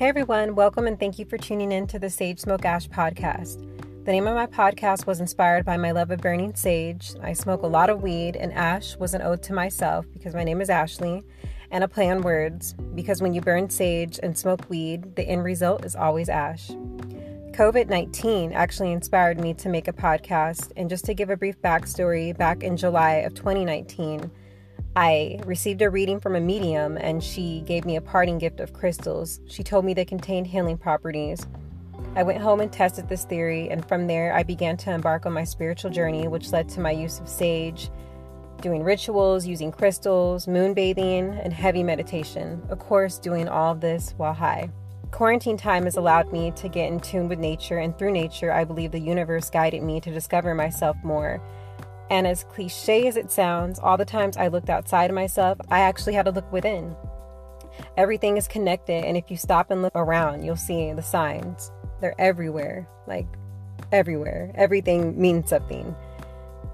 Hey everyone, welcome and thank you for tuning in to the Sage Smoke Ash podcast. The name of my podcast was inspired by my love of burning sage. I smoke a lot of weed, and ash was an ode to myself because my name is Ashley, and a play on words because when you burn sage and smoke weed, the end result is always ash. COVID 19 actually inspired me to make a podcast, and just to give a brief backstory, back in July of 2019, I received a reading from a medium and she gave me a parting gift of crystals. She told me they contained healing properties. I went home and tested this theory, and from there, I began to embark on my spiritual journey, which led to my use of sage, doing rituals, using crystals, moonbathing, and heavy meditation. Of course, doing all this while high. Quarantine time has allowed me to get in tune with nature, and through nature, I believe the universe guided me to discover myself more and as cliche as it sounds, all the times I looked outside of myself, I actually had to look within. Everything is connected, and if you stop and look around, you'll see the signs. They're everywhere, like everywhere. Everything means something.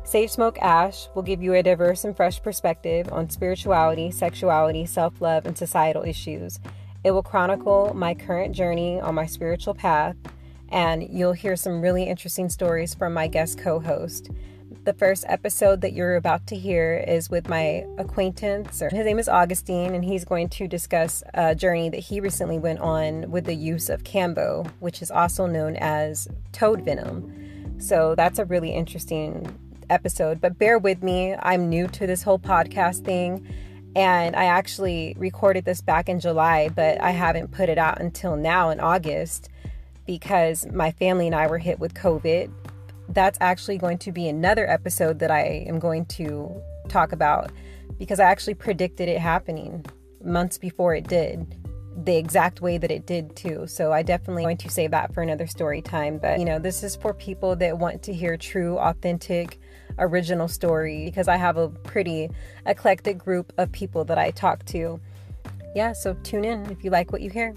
Sage Smoke Ash will give you a diverse and fresh perspective on spirituality, sexuality, self love, and societal issues. It will chronicle my current journey on my spiritual path, and you'll hear some really interesting stories from my guest co host. The first episode that you're about to hear is with my acquaintance. His name is Augustine, and he's going to discuss a journey that he recently went on with the use of Kambo, which is also known as toad venom. So that's a really interesting episode. But bear with me, I'm new to this whole podcast thing. And I actually recorded this back in July, but I haven't put it out until now in August because my family and I were hit with COVID that's actually going to be another episode that I am going to talk about because I actually predicted it happening months before it did the exact way that it did too. So I definitely going to save that for another story time. But you know, this is for people that want to hear true, authentic, original story because I have a pretty eclectic group of people that I talk to. Yeah, so tune in if you like what you hear.